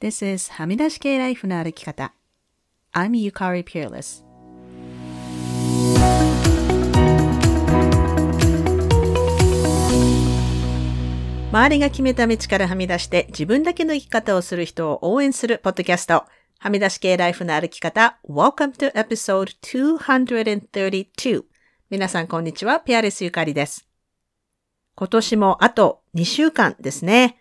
This is はみ出し系ライフの歩き方。I'm Yukari Peerless. 周りが決めた道からはみ出して自分だけの生き方をする人を応援するポッドキャスト。はみ出し系ライフの歩き方。Welcome to episode 232. 皆さんこんにちは。ピアレスゆかりです。今年もあと2週間ですね。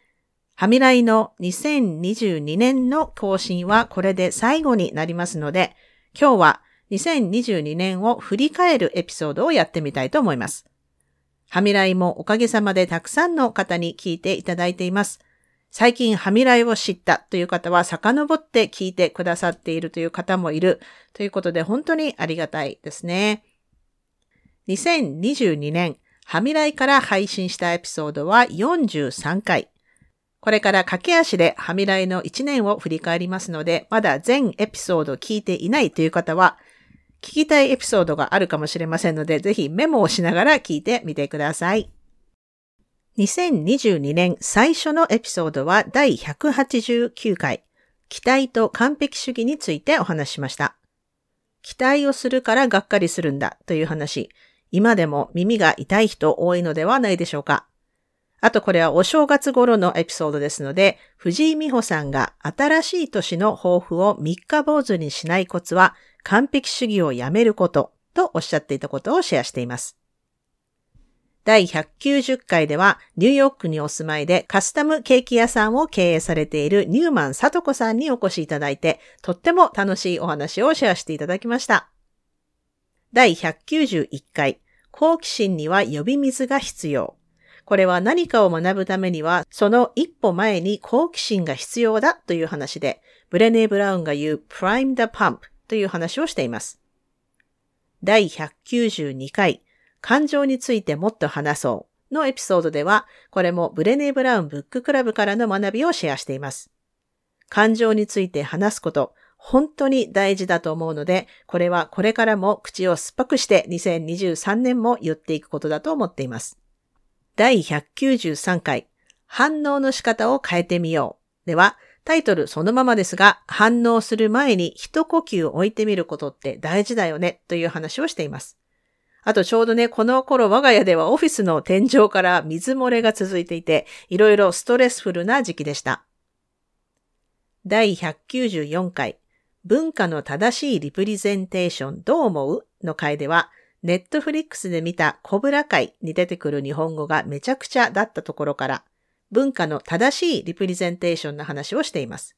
はみらいの2022年の更新はこれで最後になりますので、今日は2022年を振り返るエピソードをやってみたいと思います。はみらいもおかげさまでたくさんの方に聞いていただいています。最近はみらいを知ったという方は遡って聞いてくださっているという方もいるということで本当にありがたいですね。2022年、はみらいから配信したエピソードは43回。これから駆け足ではみらいの1年を振り返りますので、まだ全エピソード聞いていないという方は、聞きたいエピソードがあるかもしれませんので、ぜひメモをしながら聞いてみてください。2022年最初のエピソードは第189回、期待と完璧主義についてお話ししました。期待をするからがっかりするんだという話、今でも耳が痛い人多いのではないでしょうか。あとこれはお正月頃のエピソードですので、藤井美穂さんが新しい年の抱負を三日坊主にしないコツは完璧主義をやめることとおっしゃっていたことをシェアしています。第190回ではニューヨークにお住まいでカスタムケーキ屋さんを経営されているニューマンさとこさんにお越しいただいて、とっても楽しいお話をシェアしていただきました。第191回、好奇心には呼び水が必要。これは何かを学ぶためには、その一歩前に好奇心が必要だという話で、ブレネー・ブラウンが言う Prime the Pump という話をしています。第192回、感情についてもっと話そうのエピソードでは、これもブレネー・ブラウンブッククラブからの学びをシェアしています。感情について話すこと、本当に大事だと思うので、これはこれからも口を酸っぱくして2023年も言っていくことだと思っています。第193回、反応の仕方を変えてみよう。では、タイトルそのままですが、反応する前に一呼吸置いてみることって大事だよねという話をしています。あとちょうどね、この頃我が家ではオフィスの天井から水漏れが続いていて、いろいろストレスフルな時期でした。第194回、文化の正しいリプレゼンテーションどう思う？の回では、ネットフリックスで見たコブラ会に出てくる日本語がめちゃくちゃだったところから、文化の正しいリプレゼンテーションの話をしています。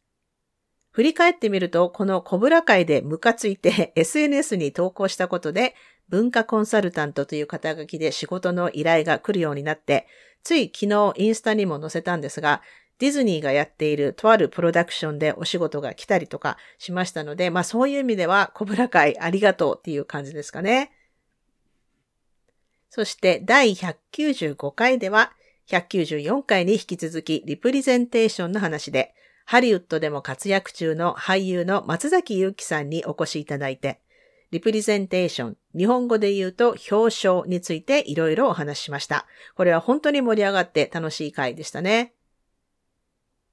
振り返ってみると、このコブラ会でムカついて SNS に投稿したことで、文化コンサルタントという肩書きで仕事の依頼が来るようになって、つい昨日インスタにも載せたんですが、ディズニーがやっているとあるプロダクションでお仕事が来たりとかしましたので、まあそういう意味では、コブラ会ありがとうっていう感じですかね。そして第195回では、194回に引き続きリプレゼンテーションの話で、ハリウッドでも活躍中の俳優の松崎祐樹さんにお越しいただいて、リプレゼンテーション、日本語で言うと表彰についていろいろお話ししました。これは本当に盛り上がって楽しい回でしたね。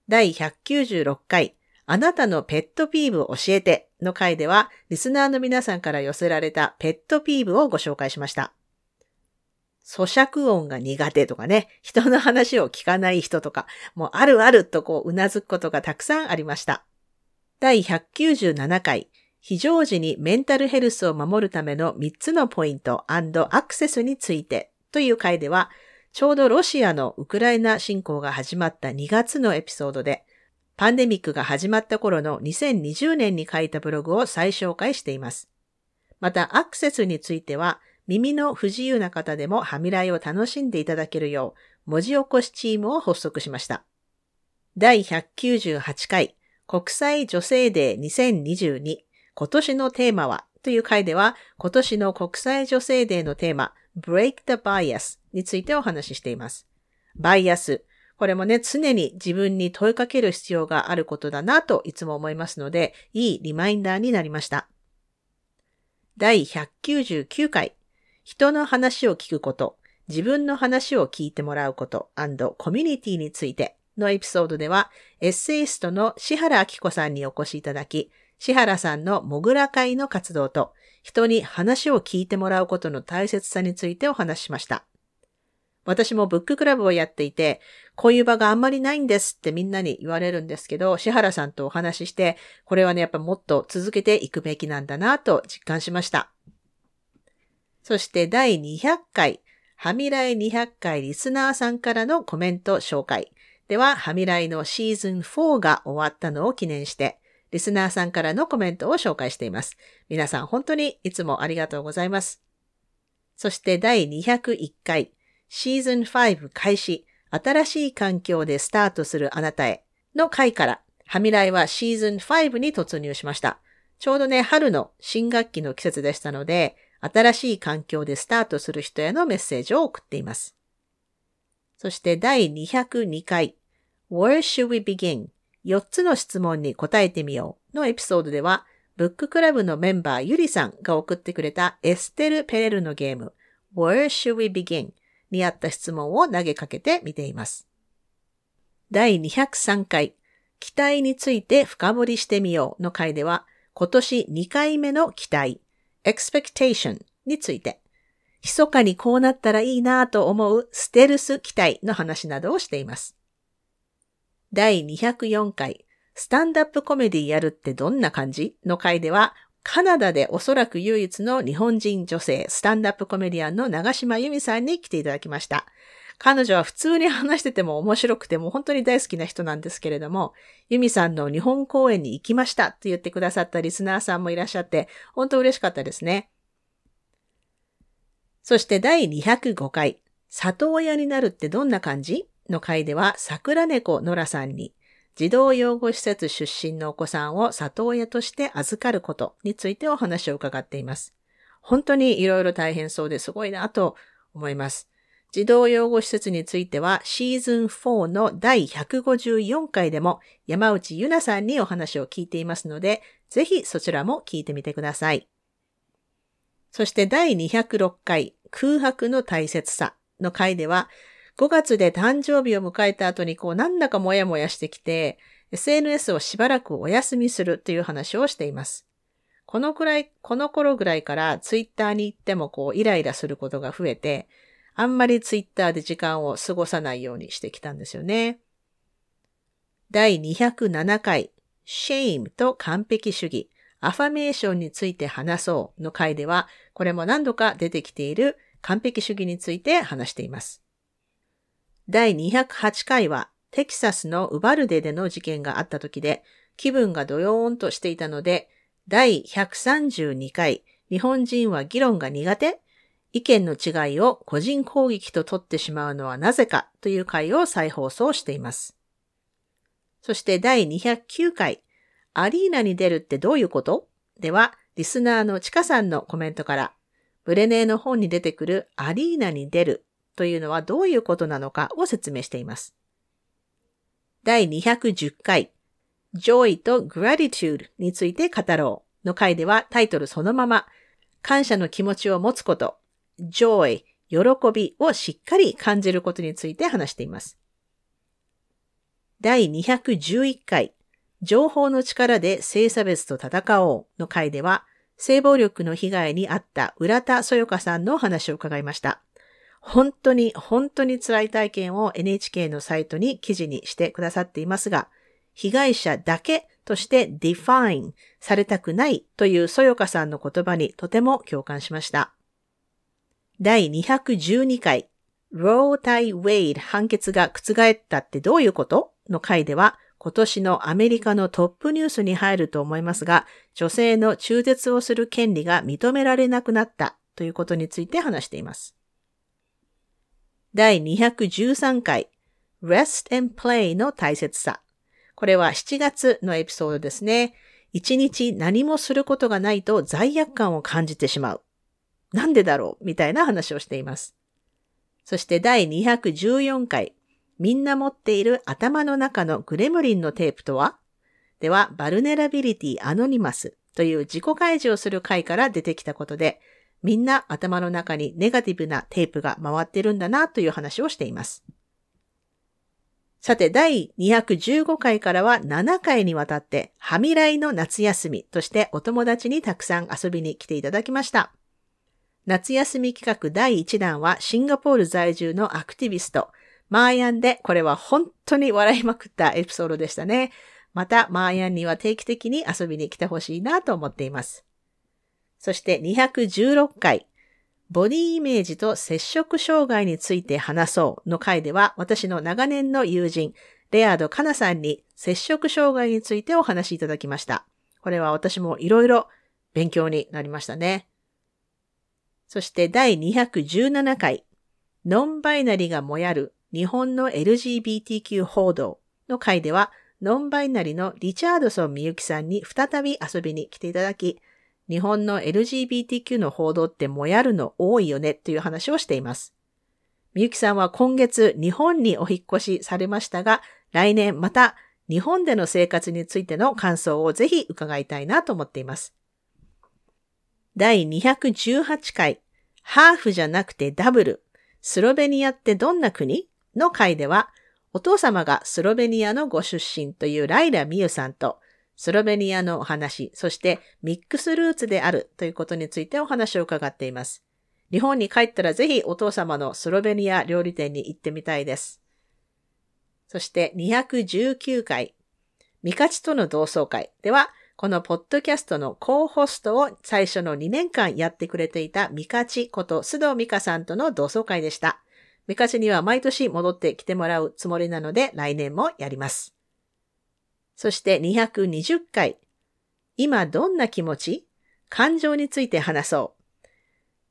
第196回、あなたのペットピーブ教えての回では、リスナーの皆さんから寄せられたペットピーブをご紹介しました。咀嚼音が苦手とかね、人の話を聞かない人とか、もうあるあるとこう頷くことがたくさんありました。第197回、非常時にメンタルヘルスを守るための3つのポイントアクセスについてという回では、ちょうどロシアのウクライナ侵攻が始まった2月のエピソードで、パンデミックが始まった頃の2020年に書いたブログを再紹介しています。また、アクセスについては、耳の不自由な方でもはみライを楽しんでいただけるよう、文字起こしチームを発足しました。第198回国際女性デー2022今年のテーマはという回では今年の国際女性デーのテーマ Break the Bias についてお話ししています。バイアス。これもね、常に自分に問いかける必要があることだなといつも思いますので、いいリマインダーになりました。第199回人の話を聞くこと、自分の話を聞いてもらうこと、コミュニティについてのエピソードでは、エッセイストの志原明子さんにお越しいただき、志原さんのモグラ会の活動と、人に話を聞いてもらうことの大切さについてお話ししました。私もブッククラブをやっていて、こういう場があんまりないんですってみんなに言われるんですけど、志原さんとお話しして、これはね、やっぱもっと続けていくべきなんだなと実感しました。そして第200回、はみらい200回リスナーさんからのコメント紹介。では、はみらいのシーズン4が終わったのを記念して、リスナーさんからのコメントを紹介しています。皆さん本当にいつもありがとうございます。そして第201回、シーズン5開始、新しい環境でスタートするあなたへの回から、はみらいはシーズン5に突入しました。ちょうどね、春の新学期の季節でしたので、新しい環境でスタートする人へのメッセージを送っています。そして第202回、Where should we begin? 4つの質問に答えてみようのエピソードでは、ブッククラブのメンバーゆりさんが送ってくれたエステル・ペレルのゲーム Where should we begin? にあった質問を投げかけてみています。第203回期待について深掘りしてみようの回では今年2回目の期待 expectation について密かにこうなったらいいなぁと思うステルス期待の話などをしています。第204回、スタンダップコメディやるってどんな感じの回では、カナダでおそらく唯一の日本人女性、スタンダップコメディアンの長島由美さんに来ていただきました。彼女は普通に話してても面白くても本当に大好きな人なんですけれども、由美さんの日本公演に行きましたって言ってくださったリスナーさんもいらっしゃって、本当嬉しかったですね。そして第205回、里親になるってどんな感じの回では、桜猫のらさんに、児童養護施設出身のお子さんを里親として預かることについてお話を伺っています。本当にいろいろ大変そうですごいなと思います。児童養護施設についてはシーズン4の第154回でも山内ゆなさんにお話を聞いていますので、ぜひそちらも聞いてみてください。そして第206回空白の大切さの回では5月で誕生日を迎えた後にこうなんだかもやもやしてきて、SNS をしばらくお休みするという話をしています。このくらい、この頃ぐらいからツイッターに行ってもこうイライラすることが増えて、あんまりツイッターで時間を過ごさないようにしてきたんですよね。第207回、shame と完璧主義、アファメーションについて話そうの回では、これも何度か出てきている完璧主義について話しています。第208回はテキサスのウバルデでの事件があった時で気分がドヨーンとしていたので、第132回日本人は議論が苦手意見の違いを個人攻撃と取ってしまうのはなぜかという回を再放送しています。そして第209回アリーナに出るってどういうこと？では、リスナーのチカさんのコメントから、ブレネーの本に出てくるアリーナに出るというのはどういうことなのかを説明しています。第210回、Joy と Gratitude について語ろうの回ではタイトルそのまま、感謝の気持ちを持つこと、Joy、喜びをしっかり感じることについて話しています。第211回、情報の力で性差別と戦おうの回では、性暴力の被害に遭った浦田そよかさんのお話を伺いました。本当に本当に辛い体験を NHK のサイトに記事にしてくださっていますが、被害者だけとして define されたくないというそよかさんの言葉にとても共感しました。第212回、ロータイ・ウェイド判決が覆ったってどういうことの回では、今年のアメリカのトップニュースに入ると思いますが、女性の中絶をする権利が認められなくなったということについて話しています。第213回 Rest and Play の大切さ。これは7月のエピソードですね。一日何もすることがないと罪悪感を感じてしまう。なんでだろう？みたいな話をしています。そして第214回、みんな持っている頭の中のグレムリンのテープとは？では、 Vulnerability Anonymous という自己開示をする回から出てきたことで、みんな頭の中にネガティブなテープが回ってるんだなという話をしています。さて、第215回からは7回にわたって、はみらいの夏休みとしてお友達にたくさん遊びに来ていただきました。夏休み企画第1弾はシンガポール在住のアクティビスト、マーヤンで、これは本当に笑いまくったエピソードでしたね。また、マーヤンには定期的に遊びに来てほしいなと思っています。そして216回、ボディイメージと接触障害について話そうの回では、私の長年の友人、レアードカナさんに接触障害についてお話しいただきました。これは私もいろいろ勉強になりましたね。そして第217回、ノンバイナリがもやる日本の LGBTQ 報道の回では、ノンバイナリのリチャードソンみゆきさんに再び遊びに来ていただき、日本の LGBTQ の報道ってもやるの多いよねという話をしています。みゆきさんは今月日本にお引越しされましたが、来年また日本での生活についての感想をぜひ伺いたいなと思っています。第218回、ハーフじゃなくてダブル、スロベニアってどんな国？の回では、お父様がスロベニアのご出身というライラ・ミユさんと、スロベニアのお話、そしてミックスルーツであるということについてお話を伺っています。日本に帰ったらぜひお父様のスロベニア料理店に行ってみたいです。そして219回、ミカチとの同窓会。では、このポッドキャストのコーホストを最初の2年間やってくれていたミカチこと須藤美香さんとの同窓会でした。ミカチには毎年戻ってきてもらうつもりなので来年もやります。そして220回。今どんな気持ち？感情について話そ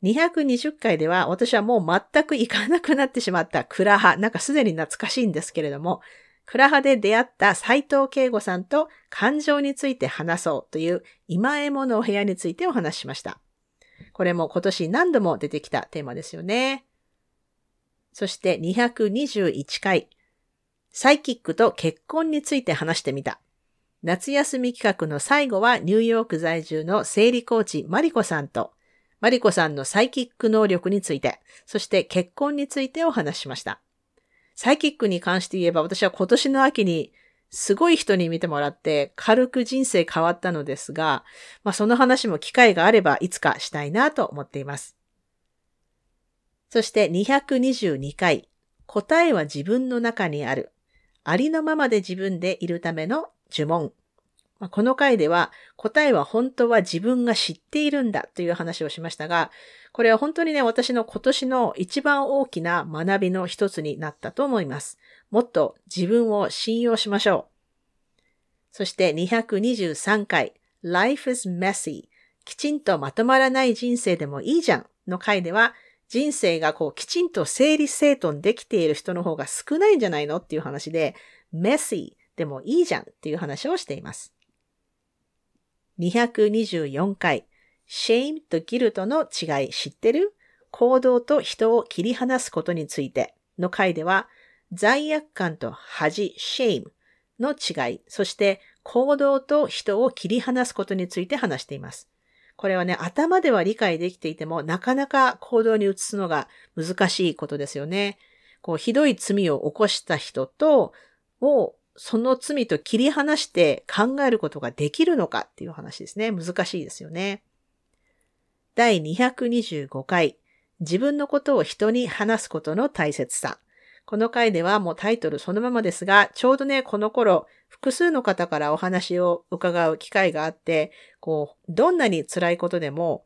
う。220回では私はもう全く行かなくなってしまったクラハ。なんかすでに懐かしいんですけれども、クラハで出会った斎藤慶吾さんと感情について話そうという今江ものお部屋についてお話ししました。これも今年何度も出てきたテーマですよね。そして221回、サイキックと結婚について話してみた。夏休み企画の最後はニューヨーク在住の生理コーチマリコさんと、マリコさんのサイキック能力について、そして結婚についてお話しました。サイキックに関して言えば私は今年の秋にすごい人に見てもらって軽く人生変わったのですが、まあその話も機会があればいつかしたいなと思っています。そして222回、答えは自分の中にある。ありのままで自分でいるための呪文。この回では答えは本当は自分が知っているんだという話をしましたが、これは本当にね、私の今年の一番大きな学びの一つになったと思います。もっと自分を信用しましょう。そして223回、Life is messy きちんとまとまらない人生でもいいじゃんの回では、人生がこうきちんと整理整頓できている人の方が少ないんじゃないのっていう話で、messy でもいいじゃんっていう話をしています。224回、shame と guilt の違い知ってる？行動と人を切り離すことについての回では、罪悪感と恥、shame の違い、そして行動と人を切り離すことについて話しています。これはね、頭では理解できていても、なかなか行動に移すのが難しいことですよね。こう、ひどい罪を起こした人と、をその罪と切り離して考えることができるのかっていう話ですね。難しいですよね。第225回、自分のことを人に話すことの大切さ。この回ではもうタイトルそのままですが、ちょうどね、この頃、複数の方からお話を伺う機会があって、こう、どんなに辛いことでも、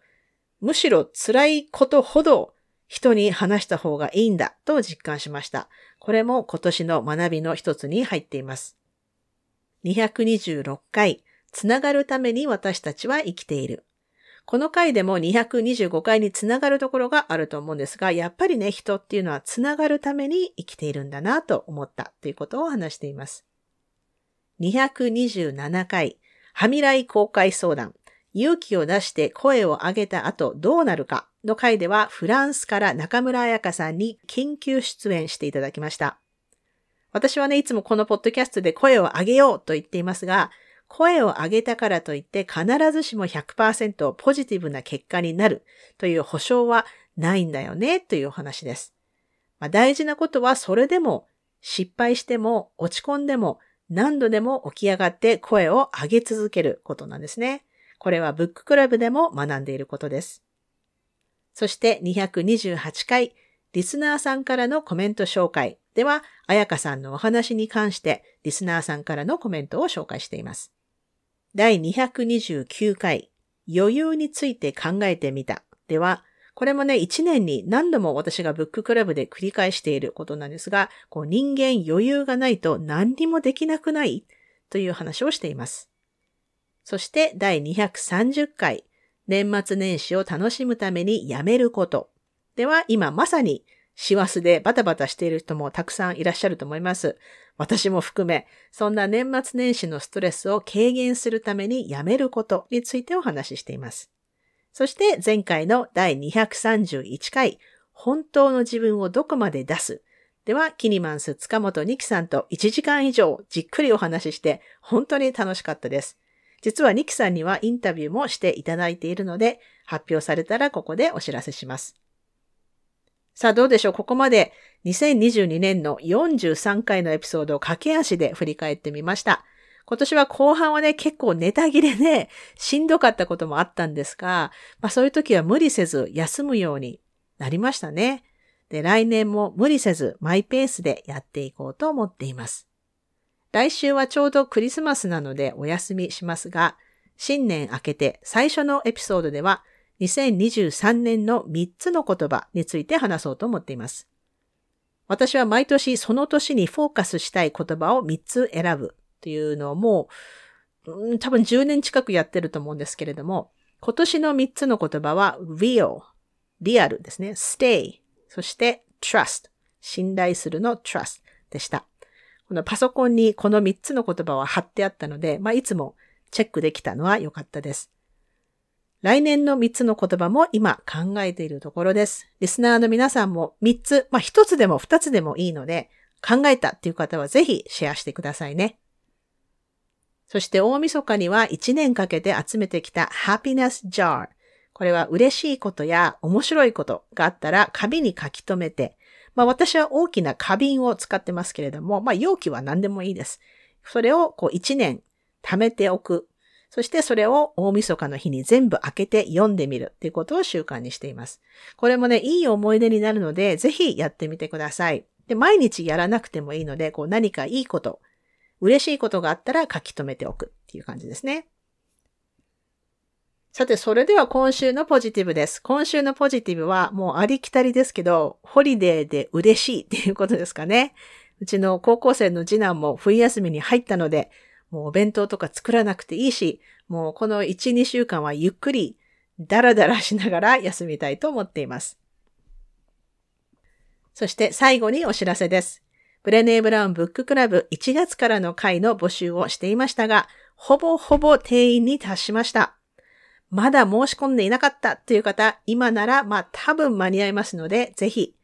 むしろ辛いことほど人に話した方がいいんだと実感しました。これも今年の学びの一つに入っています。226回、つながるために私たちは生きている。この回でも225回につながるところがあると思うんですが、やっぱりね、人っていうのはつながるために生きているんだなと思ったということを話しています。227回、はみらい公開相談。勇気を出して声を上げた後どうなるかの回ではフランスから中村彩香さんに緊急出演していただきました。私はね、いつもこのポッドキャストで声を上げようと言っていますが、声を上げたからといって必ずしも100%ポジティブな結果になるという保証はないんだよねというお話です。まあ、大事なことはそれでも失敗しても落ち込んでも何度でも起き上がって声を上げ続けることなんですね。これはブッククラブでも学んでいることです。そして228回、リスナーさんからのコメント紹介では、あやかさんのお話に関してリスナーさんからのコメントを紹介しています。第229回、余裕について考えてみたでは、これもね、一年に何度も私がブッククラブで繰り返していることなんですが、こう人間余裕がないと何にもできなくないという話をしています。そして第230回、年末年始を楽しむためにやめること。では、今まさに師走でバタバタしている人もたくさんいらっしゃると思います。私も含め、そんな年末年始のストレスを軽減するためにやめることについてお話ししています。そして前回の第231回、本当の自分をどこまで出す？では、キニマンス塚本二木さんと1時間以上じっくりお話しして本当に楽しかったです。実はニキさんにはインタビューもしていただいているので、発表されたらここでお知らせします。さあどうでしょう？ここまで2022年の43回のエピソードを駆け足で振り返ってみました。今年は後半はね、結構ネタ切れでしんどかったこともあったんですが、まあそういう時は無理せず休むようになりましたね。で、来年も無理せずマイペースでやっていこうと思っています。来週はちょうどクリスマスなのでお休みしますが、新年明けて最初のエピソードでは、2023年の3つの言葉について話そうと思っています。私は毎年その年にフォーカスしたい言葉を3つ選ぶというのをもう、多分10年近くやってると思うんですけれども、今年の3つの言葉は real、リアルですね、stay、そして trust、信頼するの trust でした。このパソコンにこの3つの言葉は貼ってあったので、まあ、いつもチェックできたのは良かったです。来年の3つの言葉も今考えているところです。リスナーの皆さんも3つ、まあ、1つでも2つでもいいので、考えたっていう方はぜひシェアしてくださいね。そして大晦日には1年かけて集めてきた Happiness Jar。これは嬉しいことや面白いことがあったら紙に書き留めて、まあ私は大きな花瓶を使ってますけれども、まあ容器は何でもいいです。それをこう一年貯めておく。そしてそれを大晦日の日に全部開けて読んでみるっていうことを習慣にしています。これもね、いい思い出になるので、ぜひやってみてください。で、毎日やらなくてもいいので、こう何かいいこと、嬉しいことがあったら書き留めておくっていう感じですね。さて、それでは今週のポジティブです。今週のポジティブはもうありきたりですけど、ホリデーで嬉しいっていうことですかね。うちの高校生の次男も冬休みに入ったので、もうお弁当とか作らなくていいし、もうこの1、2週間はゆっくりダラダラしながら休みたいと思っています。そして最後にお知らせです。ブレネー・ブラウンブッククラブ1月からの会の募集をしていましたが、ほぼほぼ定員に達しました。まだ申し込んでいなかったという方、今なら、まあ多分間に合いますので、ぜひ。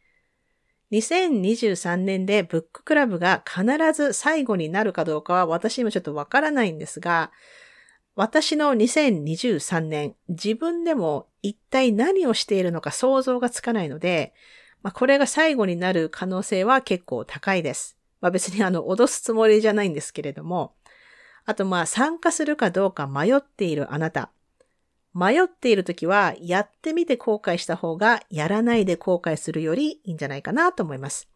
2023年でブッククラブが必ず最後になるかどうかは私にもちょっとわからないんですが、私の2023年、自分でも一体何をしているのか想像がつかないので、まあ、これが最後になる可能性は結構高いです。まあ、別にあの、脅すつもりじゃないんですけれども、あとまあ参加するかどうか迷っているあなた、迷っているときは、やってみて後悔した方が、やらないで後悔するよりいいんじゃないかなと思います。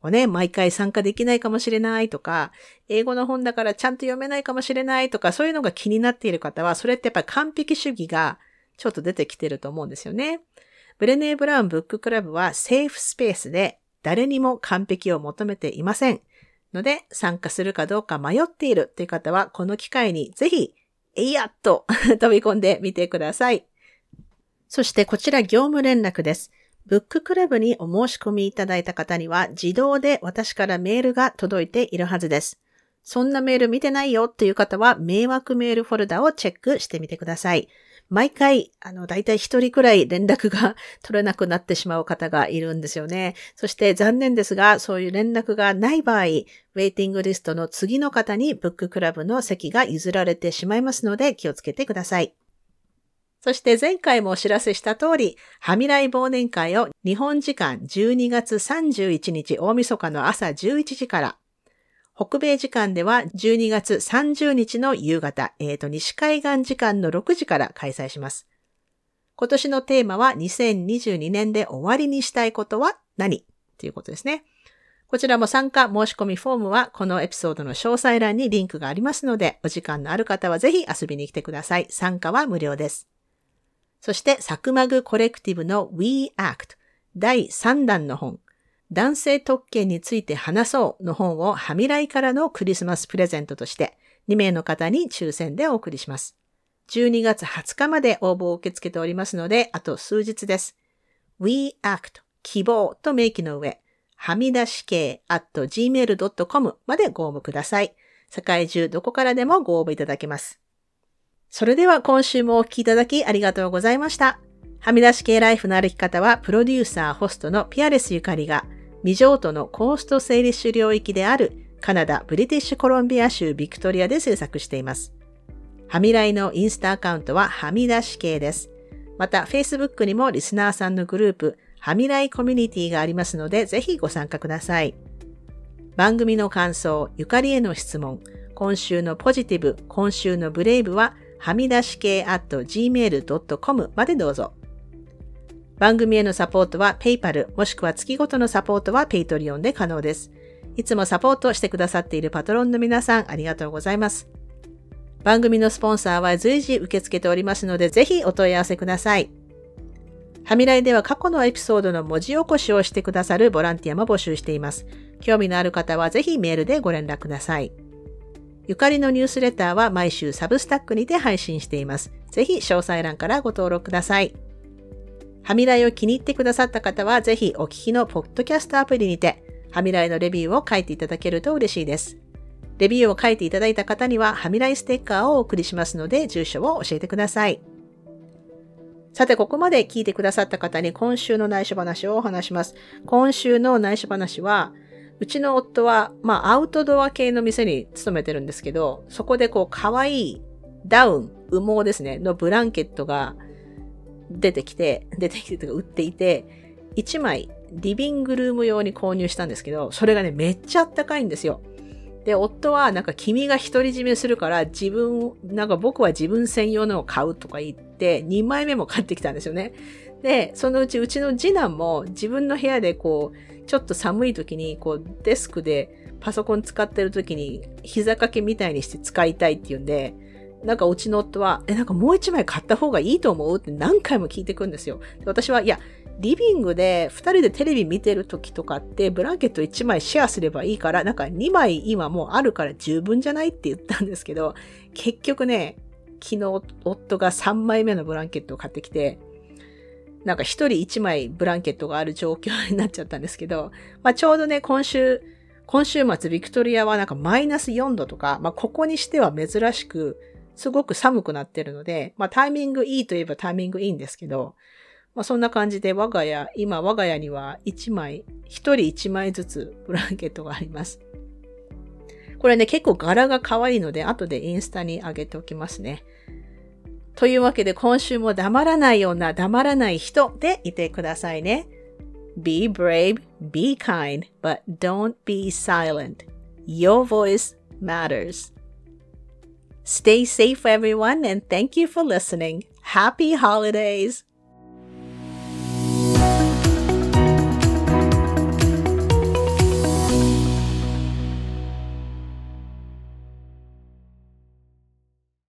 こうね、毎回参加できないかもしれないとか、英語の本だからちゃんと読めないかもしれないとか、そういうのが気になっている方は、それってやっぱ完璧主義がちょっと出てきてると思うんですよね。ブレネー・ブラウンブッククラブはセーフスペースで誰にも完璧を求めていません。ので、参加するかどうか迷っているという方は、この機会にぜひえいやっと 飛び込んでみてください。そしてこちら業務連絡です。ブッククラブにお申し込みいただいた方には自動で私からメールが届いているはずです。そんなメール見てないよという方は迷惑メールフォルダをチェックしてみてください。毎回、あの、だいたい一人くらい連絡が 取れなくなってしまう方がいるんですよね。そして残念ですが、そういう連絡がない場合、ウェイティングリストの次の方にブッククラブの席が譲られてしまいますので気をつけてください。そして前回もお知らせした通り、はみらい忘年会を日本時間12月31日大晦日の朝11時から、北米時間では12月30日の夕方、えーと、西海岸時間の6時から開催します。今年のテーマは2022年で終わりにしたいことは何？ということですね。こちらも参加申し込みフォームはこのエピソードの詳細欄にリンクがありますので、お時間のある方はぜひ遊びに来てください。参加は無料です。そして、サクマグコレクティブの We Act 第3弾の本、男性特権について話そうの本をはみらいからのクリスマスプレゼントとして2名の方に抽選でお送りします。12月20日まで応募を受け付けておりますので、あと数日です。We Act 希望と明記の上、はみ出し系 at gmail.com までご応募ください。世界中どこからでもご応募いただけます。それでは今週もお聴きいただきありがとうございました。はみ出し系ライフの歩き方は、プロデューサー、ホストのピアレスゆかりが、未譲渡のコースト整理主領域であるカナダ・ブリティッシュコロンビア州ビクトリアで制作しています。はみらいのインスタアカウントははみ出し系です。また、Facebook にもリスナーさんのグループ、はみらいコミュニティがありますので、ぜひご参加ください。番組の感想、ゆかりへの質問、今週のポジティブ、今週のブレイブは、はみ出し系 at gmail.com までどうぞ。番組へのサポートは PayPal もしくは月ごとのサポートは Patreon で可能です。いつもサポートしてくださっているパトロンの皆さんありがとうございます。番組のスポンサーは随時受け付けておりますのでぜひお問い合わせください。はみらいでは過去のエピソードの文字起こしをしてくださるボランティアも募集しています。興味のある方はぜひメールでご連絡ください。ゆかりのニュースレターは毎週サブスタックにて配信しています。ぜひ詳細欄からご登録ください。はみらいを気に入ってくださった方は、ぜひお聞きのポッドキャストアプリにて、はみらいのレビューを書いていただけると嬉しいです。レビューを書いていただいた方には、はみらいステッカーをお送りしますので、住所を教えてください。さて、ここまで聞いてくださった方に今週の内緒話をお話します。今週の内緒話は、うちの夫は、まあ、アウトドア系の店に勤めてるんですけど、そこでこう、可愛いダウン、羽毛ですね、のブランケットが出てきて、出てきてとか売っていて、1枚リビングルーム用に購入したんですけど、それがね、めっちゃあったかいんですよ。で、夫はなんか君が独り占めするから自分、なんか僕は自分専用のを買うとか言って、2枚目も買ってきたんですよね。で、そのうちうちの次男も自分の部屋でこう、ちょっと寒い時に、こう、デスクでパソコン使ってる時に、膝掛けみたいにして使いたいっていうんで、なんかうちの夫は、え、なんかもう一枚買った方がいいと思うって何回も聞いてくんですよ。で私は、いや、リビングで二人でテレビ見てる時とかってブランケット一枚シェアすればいいから、なんか二枚今もうあるから十分じゃないって言ったんですけど、結局ね、昨日夫が三枚目のブランケットを買ってきて、なんか一人一枚ブランケットがある状況になっちゃったんですけど、まあちょうどね、今週、今週末ビクトリアはなんかマイナス4度とか、まあここにしては珍しく、すごく寒くなってるので、まあタイミングいいといえばタイミングいいんですけど、まあそんな感じで我が家、今我が家には1枚、1人1枚ずつブランケットがあります。これね、結構柄が可愛いので、後でインスタに上げておきますね。というわけで今週も黙らないような黙らない人でいてくださいね。Be brave, be kind, but don't be silent. Your voice matters. Stay safe, everyone, and thank you for listening. Happy holidays!